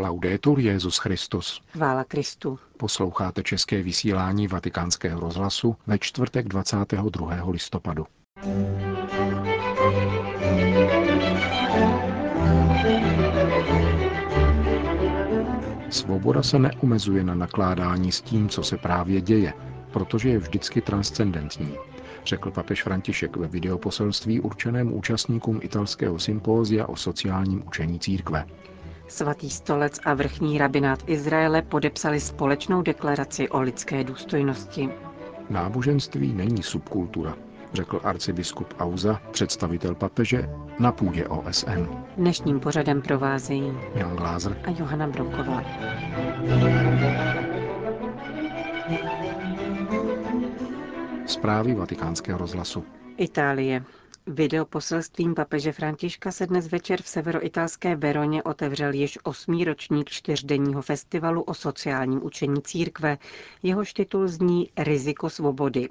Laudetur Jezus Christus. Chvála Kristu. Posloucháte české vysílání Vatikánského rozhlasu ve čtvrtek 22. listopadu. Svoboda se neomezuje na nakládání s tím, co se právě děje, protože je vždycky transcendentní, řekl papež František ve videoposelství určeném účastníkům italského sympózia o sociálním učení církve. Svatý stolec a vrchní rabinát Izraele podepsali společnou deklaraci o lidské důstojnosti. Náboženství není subkultura, řekl arcibiskup Auza, představitel papeže, na půdě OSN. Dnešním pořadem provázejí Jan Glázer a Johana Bronková. Zprávy vatikánského rozhlasu. Itálie. Videoposelstvím papeže Františka se dnes večer v severoitalské Veroně otevřel již osmý ročník čtyřdenního festivalu o sociálním učení církve. Jehož titul zní Riziko svobody.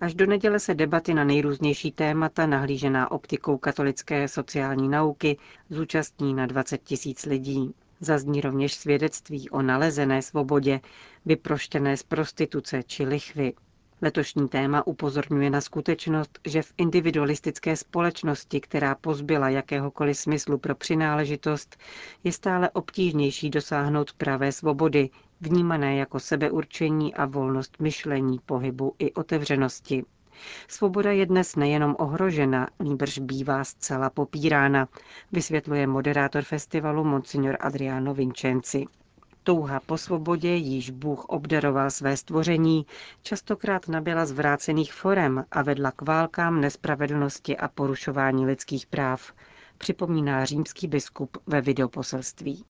Až do neděle se debaty na nejrůznější témata, nahlížená optikou katolické sociální nauky, zúčastní na 20 tisíc lidí. Zazní rovněž svědectví o nalezené svobodě, vyproštěné z prostituce či lichvy. Letošní téma upozorňuje na skutečnost, že v individualistické společnosti, která pozbyla jakéhokoliv smyslu pro přináležitost, je stále obtížnější dosáhnout pravé svobody, vnímané jako sebeurčení a volnost myšlení, pohybu i otevřenosti. Svoboda je dnes nejenom ohrožena, nýbrž bývá zcela popírána, vysvětluje moderátor festivalu Monsignor Adriano Vincenzi. Touha po svobodě, již Bůh obdaroval své stvoření, častokrát nabyla zvrácených forem a vedla k válkám, nespravedlnosti a porušování lidských práv, připomíná římský biskup ve videoposelství.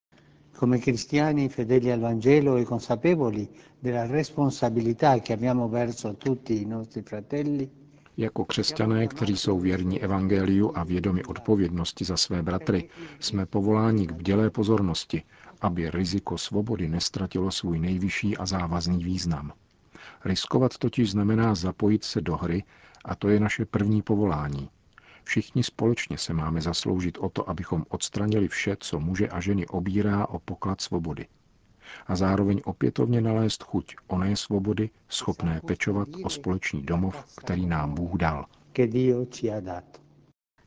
Come cristiani fedeli al Vangelo e consapevoli della responsabilità che abbiamo verso tutti i nostri fratelli, jako křesťané, kteří jsou věrní evangeliu a vědomi odpovědnosti za své bratry, jsme povoláni k bdělé pozornosti, aby riziko svobody nestratilo svůj nejvyšší a závazný význam. Riskovat totiž znamená zapojit se do hry a to je naše první povolání. Všichni společně se máme zasloužit o to, abychom odstranili vše, co muže a ženy obírá o poklad svobody. A zároveň opětovně nalézt chuť oné svobody, schopné pečovat o společný domov, který nám Bůh dal.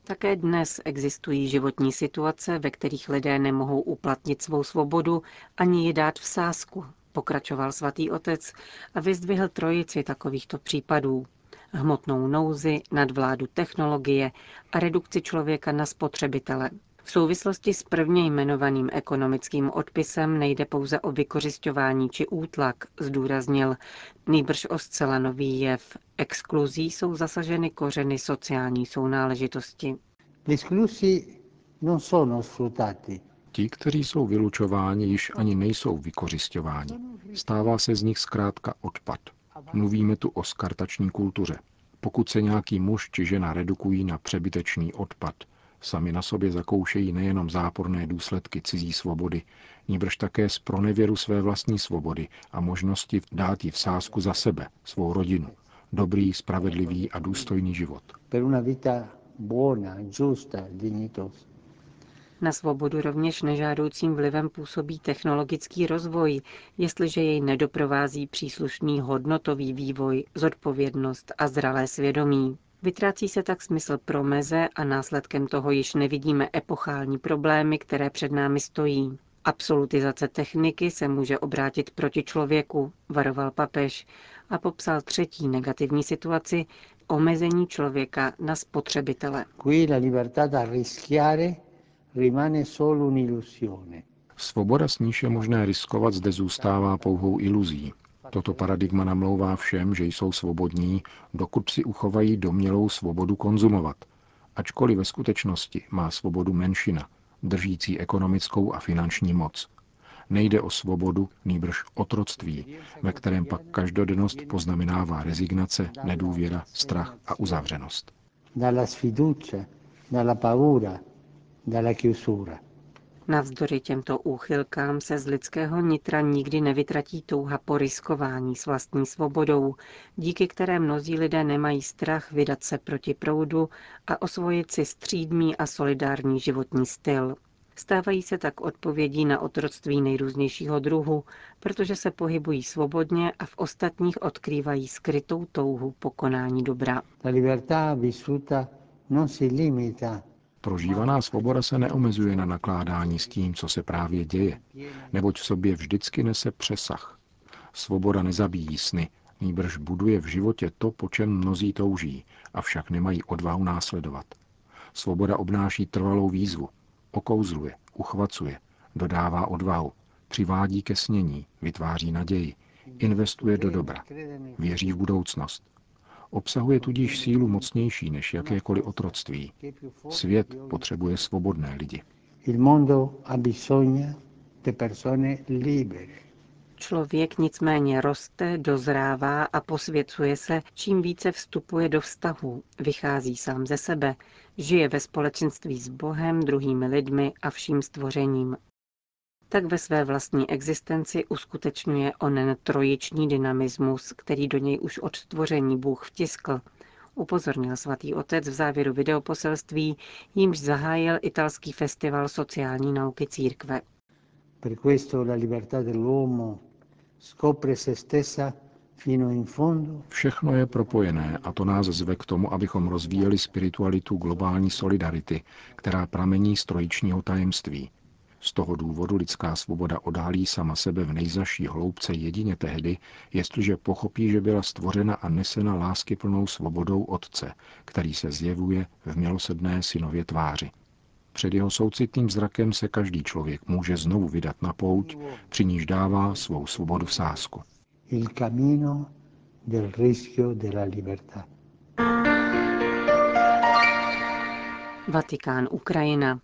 Také dnes existují životní situace, ve kterých lidé nemohou uplatnit svou svobodu ani ji dát v sázku, pokračoval svatý otec a vyzdvihl trojici takovýchto případů. Hmotnou nouzi, nadvládu technologie a redukci člověka na spotřebitele. V souvislosti s prvně jmenovaným ekonomickým odpisem nejde pouze o vykořišťování či útlak, zdůraznil, nýbrž o zcela nový jev. Exkluzí jsou zasaženy kořeny sociální sounáležitosti. Ti, kteří jsou vylučováni, již ani nejsou vykořišťováni. Stává se z nich zkrátka odpad. Mluvíme tu o skartační kultuře. Pokud se nějaký muž či žena redukují na přebytečný odpad, Sami na sobě zakoušejí nejenom záporné důsledky cizí svobody, níbrž také z pronevěru své vlastní svobody a možnosti dát ji v sázku za sebe, svou rodinu, dobrý, spravedlivý a důstojný život. Na svobodu rovněž nežádoucím vlivem působí technologický rozvoj, jestliže jej nedoprovází příslušný hodnotový vývoj, zodpovědnost a zralé svědomí. Vytrácí se tak smysl pro meze a následkem toho již nevidíme epochální problémy, které před námi stojí. Absolutizace techniky se může obrátit proti člověku, varoval papež a popsal třetí negativní situaci omezení člověka na spotřebitele. Svoboda, s níž je možné riskovat, zde zůstává pouhou iluzí. Toto paradigma namlouvá všem, že jsou svobodní, dokud si uchovají domělou svobodu konzumovat, ačkoliv ve skutečnosti má svobodu menšina, držící ekonomickou a finanční moc. Nejde o svobodu, nýbrž otroctví, ve kterém pak každodennost poznamenává rezignace, nedůvěra, strach a uzavřenost. Dalla sfiducia, dalla paura, dalla chiusura. Navzdory těmto úchylkám se z lidského nitra nikdy nevytratí touha po riskování s vlastní svobodou, díky které mnozí lidé nemají strach vydat se proti proudu a osvojit si střídmý a solidární životní styl. Stávají se tak odpovědí na otroctví nejrůznějšího druhu, protože se pohybují svobodně a v ostatních odkrývají skrytou touhu po konání dobra. La libertà vissuta non si limita Prožívaná svoboda se neomezuje na nakládání s tím, co se právě děje, neboť v sobě vždycky nese přesah. Svoboda nezabíjí sny, nýbrž buduje v životě to, po čem mnozí touží, avšak nemají odvahu následovat. Svoboda obnáší trvalou výzvu, okouzluje, uchvacuje, dodává odvahu, přivádí ke snění, vytváří naději, investuje do dobra, věří v budoucnost. Obsahuje tudíž sílu mocnější než jakékoliv otroctví. Svět potřebuje svobodné lidi. Il mondo ha bisogno di persone libere. Člověk nicméně roste, dozrává a posvěcuje se, čím více vstupuje do vztahů, vychází sám ze sebe, žije ve společenství s Bohem, druhými lidmi a vším stvořením. Tak ve své vlastní existenci uskutečňuje onen trojiční dynamismus, který do něj už od stvoření Bůh vtiskl, upozornil svatý otec v závěru videoposelství, jímž zahájil italský festival sociální nauky církve. Per questo la libertà dell'uomo scopre se stessa fino in fondo. Všechno je propojené a to nás zve k tomu, abychom rozvíjeli spiritualitu globální solidarity, která pramení z trojičního tajemství. Z toho důvodu lidská svoboda odhalí sama sebe v nejzaší hloubce jedině tehdy, jestliže pochopí, že byla stvořena a nesena láskyplnou svobodou Otce, který se zjevuje v milosedné synově tváři. Před jeho soucitným zrakem se každý člověk může znovu vydat na pouť, při níž dává svou svobodu v sázku. Il cammino del rischio della libertà. Vatikán, Ukrajina.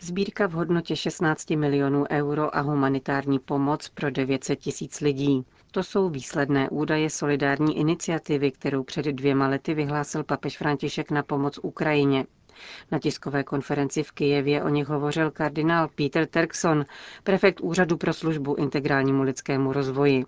Sbírka v hodnotě 16 milionů euro a humanitární pomoc pro 900 tisíc lidí. To jsou výsledné údaje solidární iniciativy, kterou před dvěma lety vyhlásil papež František na pomoc Ukrajině. Na tiskové konferenci v Kijevě o nich hovořil kardinál Peter Terkson, prefekt Úřadu pro službu integrálnímu lidskému rozvoji.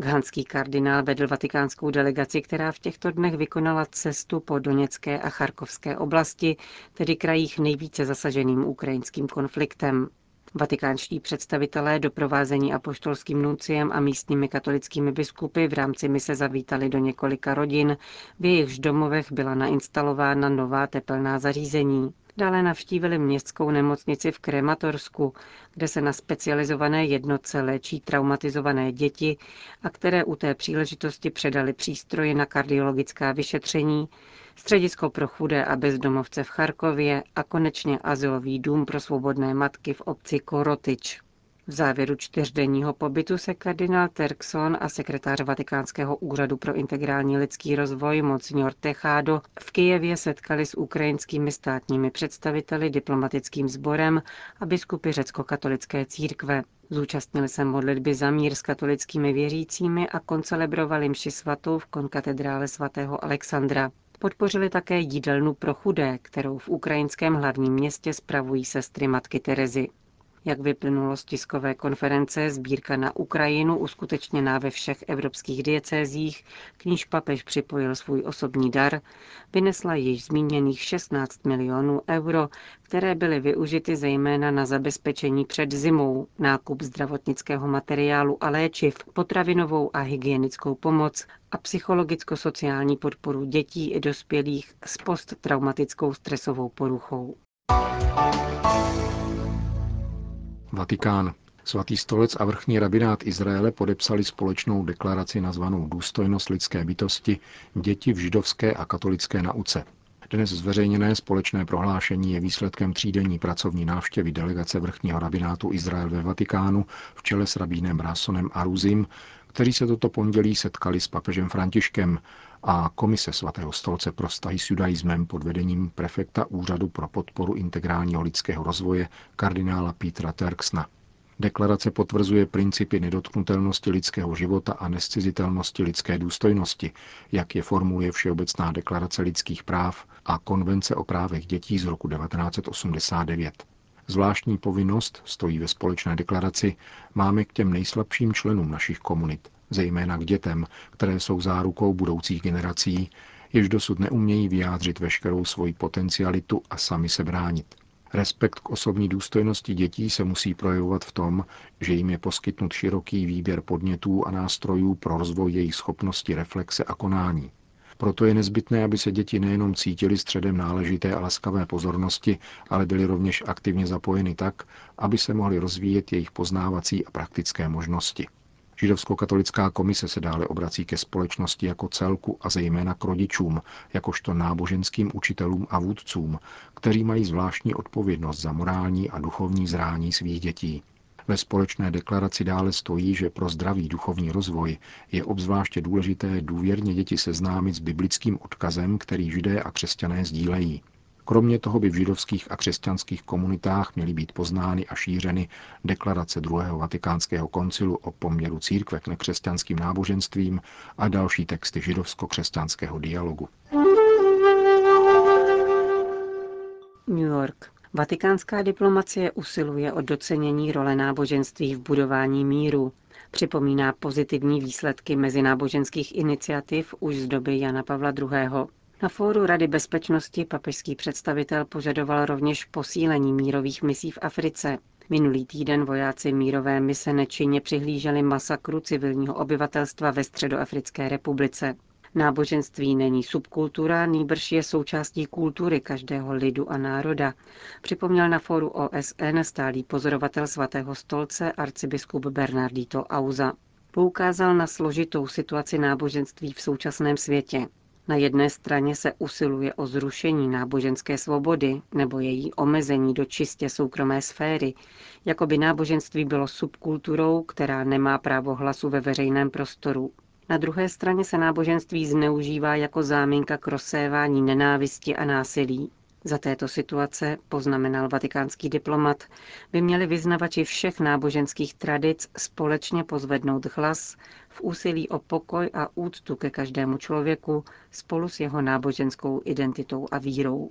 Ghanský kardinál vedl vatikánskou delegaci, která v těchto dnech vykonala cestu po Doněcké a Charkovské oblasti, tedy krajích nejvíce zasaženým ukrajinským konfliktem. Vatikánští představitelé doprovázení apoštolským nunciem a místními katolickými biskupy v rámci mise zavítali do několika rodin, v jejichž domovech byla nainstalována nová tepelná zařízení. Dále navštívili městskou nemocnici v Krematorsku, kde se na specializované jednotce léčí traumatizované děti a které u té příležitosti předali přístroje na kardiologická vyšetření, středisko pro chudé a bezdomovce v Charkově a konečně azylový dům pro svobodné matky v obci Korotič. V závěru čtyřdenního pobytu se kardinál Terkson a sekretář Vatikánského úřadu pro integrální lidský rozvoj Monsignor Techado v Kijevě setkali s ukrajinskými státními představiteli, diplomatickým sborem a biskupy řecko-katolické církve. Zúčastnili se modlitby za mír s katolickými věřícími a koncelebrovali mši svatou v konkatedrále svatého Alexandra. Podpořili také jídelnu pro chudé, kterou v ukrajinském hlavním městě spravují sestry matky Terezy. Jak vyplynulo z tiskové konference, sbírka na Ukrajinu, uskutečněná ve všech evropských diecézích, k níž papež připojil svůj osobní dar, vynesla již zmíněných 16 milionů euro, které byly využity zejména na zabezpečení před zimou, nákup zdravotnického materiálu a léčiv, potravinovou a hygienickou pomoc a psychologicko-sociální podporu dětí i dospělých s posttraumatickou stresovou poruchou. Vatikán. Svatý stolec a vrchní rabinát Izraele podepsali společnou deklaraci nazvanou Důstojnost lidské bytosti děti v židovské a katolické nauce. Dnes zveřejněné společné prohlášení je výsledkem třídenní pracovní návštěvy delegace vrchního rabinátu Izrael ve Vatikánu v čele s rabínem Rasonem Aruzim, kteří se toto pondělí setkali s papežem Františkem a Komise svatého stolce pro vztahy s judaismem pod vedením prefekta Úřadu pro podporu integrálního lidského rozvoje kardinála Petra Terksna. Deklarace potvrzuje principy nedotknutelnosti lidského života a nescizitelnosti lidské důstojnosti, jak je formuluje Všeobecná deklarace lidských práv a Konvence o právech dětí z roku 1989. Zvláštní povinnost, stojí ve společné deklaraci, máme k těm nejslabším členům našich komunit, zejména k dětem, které jsou zárukou budoucích generací, jež dosud neumějí vyjádřit veškerou svoji potencialitu a sami se bránit. Respekt k osobní důstojnosti dětí se musí projevovat v tom, že jim je poskytnut široký výběr podnětů a nástrojů pro rozvoj jejich schopnosti reflexe a konání. Proto je nezbytné, aby se děti nejenom cítili středem náležité a laskavé pozornosti, ale byly rovněž aktivně zapojeny tak, aby se mohly rozvíjet jejich poznávací a praktické možnosti. Židovsko-katolická komise se dále obrací ke společnosti jako celku a zejména k rodičům, jakožto náboženským učitelům a vůdcům, kteří mají zvláštní odpovědnost za morální a duchovní zrání svých dětí. Ve společné deklaraci dále stojí, že pro zdravý duchovní rozvoj je obzvláště důležité důvěrně děti seznámit s biblickým odkazem, který židé a křesťané sdílejí. Kromě toho by v židovských a křesťanských komunitách měly být poznány a šířeny deklarace druhého vatikánského koncilu o poměru církve k nekřesťanským náboženstvím a další texty židovsko-křesťanského dialogu. New York. Vatikánská diplomacie usiluje o docenění role náboženství v budování míru. Připomíná pozitivní výsledky mezináboženských iniciativ už z doby Jana Pavla II. Na fóru Rady bezpečnosti papežský představitel požadoval rovněž posílení mírových misí v Africe. Minulý týden vojáci mírové mise nečinně přihlíželi masakru civilního obyvatelstva ve Středoafrické republice. Náboženství není subkultura, nýbrž je součástí kultury každého lidu a národa, připomněl na fóru OSN stálý pozorovatel svatého stolce arcibiskup Bernardito Auza. Poukázal na složitou situaci náboženství v současném světě. Na jedné straně se usiluje o zrušení náboženské svobody nebo její omezení do čistě soukromé sféry, jako by náboženství bylo subkulturou, která nemá právo hlasu ve veřejném prostoru. Na druhé straně se náboženství zneužívá jako záminka k rozsévání nenávisti a násilí. Za této situace, poznamenal vatikánský diplomat, by měli vyznavači všech náboženských tradic společně pozvednout hlas v úsilí o pokoj a úctu ke každému člověku spolu s jeho náboženskou identitou a vírou.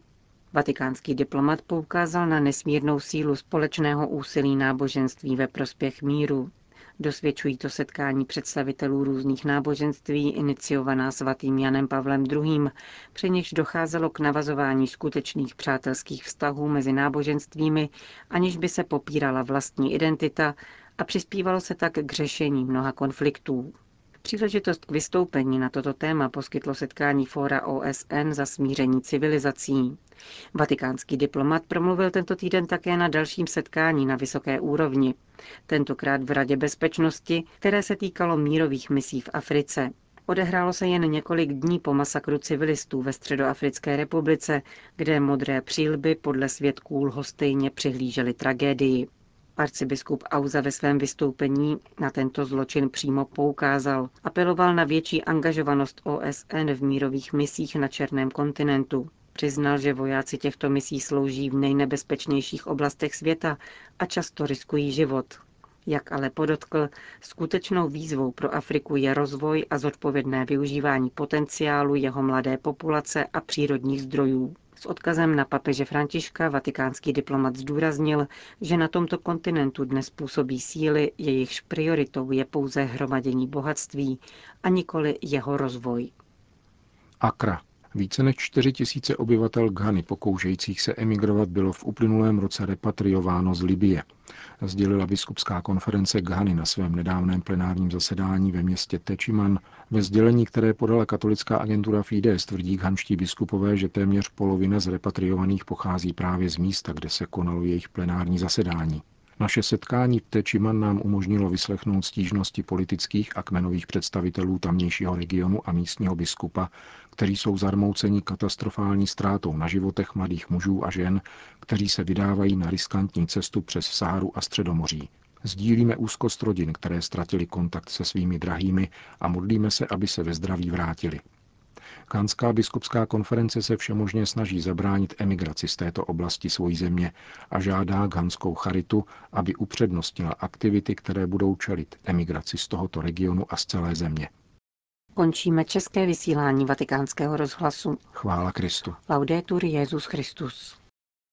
Vatikánský diplomat poukázal na nesmírnou sílu společného úsilí náboženství ve prospěch míru, Dosvědčují to setkání představitelů různých náboženství iniciovaná svatým Janem Pavlem II., při nichž docházelo k navazování skutečných přátelských vztahů mezi náboženstvími, aniž by se popírala vlastní identita a přispívalo se tak k řešení mnoha konfliktů. Příležitost k vystoupení na toto téma poskytlo setkání Fóra OSN za smíření civilizací. Vatikánský diplomat promluvil tento týden také na dalším setkání na vysoké úrovni, tentokrát v Radě bezpečnosti, které se týkalo mírových misí v Africe. Odehrálo se jen několik dní po masakru civilistů ve Středoafrické republice, kde modré přílby podle svědků lhostejně přihlíželi tragédii. Arcibiskup Auza ve svém vystoupení na tento zločin přímo poukázal. Apeloval na větší angažovanost OSN v mírových misích na Černém kontinentu. Přiznal, že vojáci těchto misí slouží v nejnebezpečnějších oblastech světa a často riskují život. Jak ale podotkl, skutečnou výzvou pro Afriku je rozvoj a zodpovědné využívání potenciálu jeho mladé populace a přírodních zdrojů. S odkazem na papeže Františka vatikánský diplomat zdůraznil, že na tomto kontinentu dnes působí síly, jejichž prioritou je pouze hromadění bohatství a nikoli jeho rozvoj. Akra. Více než 4 tisíce obyvatel Ghany pokoušejících se emigrovat bylo v uplynulém roce repatriováno z Libie, sdělila biskupská konference Ghany na svém nedávném plenárním zasedání ve městě Techiman. Ve sdělení, které podala katolická agentura Fides, tvrdí ghanští biskupové, že téměř polovina z repatriovaných pochází právě z místa, kde se konalo jejich plenární zasedání. Naše setkání v Tečiman nám umožnilo vyslechnout stížnosti politických a kmenových představitelů tamnějšího regionu a místního biskupa, kteří jsou zarmouceni katastrofální ztrátou na životech mladých mužů a žen, kteří se vydávají na riskantní cestu přes Sáru a Středomoří. Sdílíme úzkost rodin, které ztratili kontakt se svými drahými a modlíme se, aby se ve zdraví vrátili. Kánská biskupská konference se všemožně snaží zabránit emigraci z této oblasti svojí země a žádá Ganskou charitu, aby upřednostnila aktivity, které budou čelit emigraci z tohoto regionu a z celé země. Končíme české vysílání vatikánského rozhlasu. Chvála Kristu. Laudetur Jezus Christus.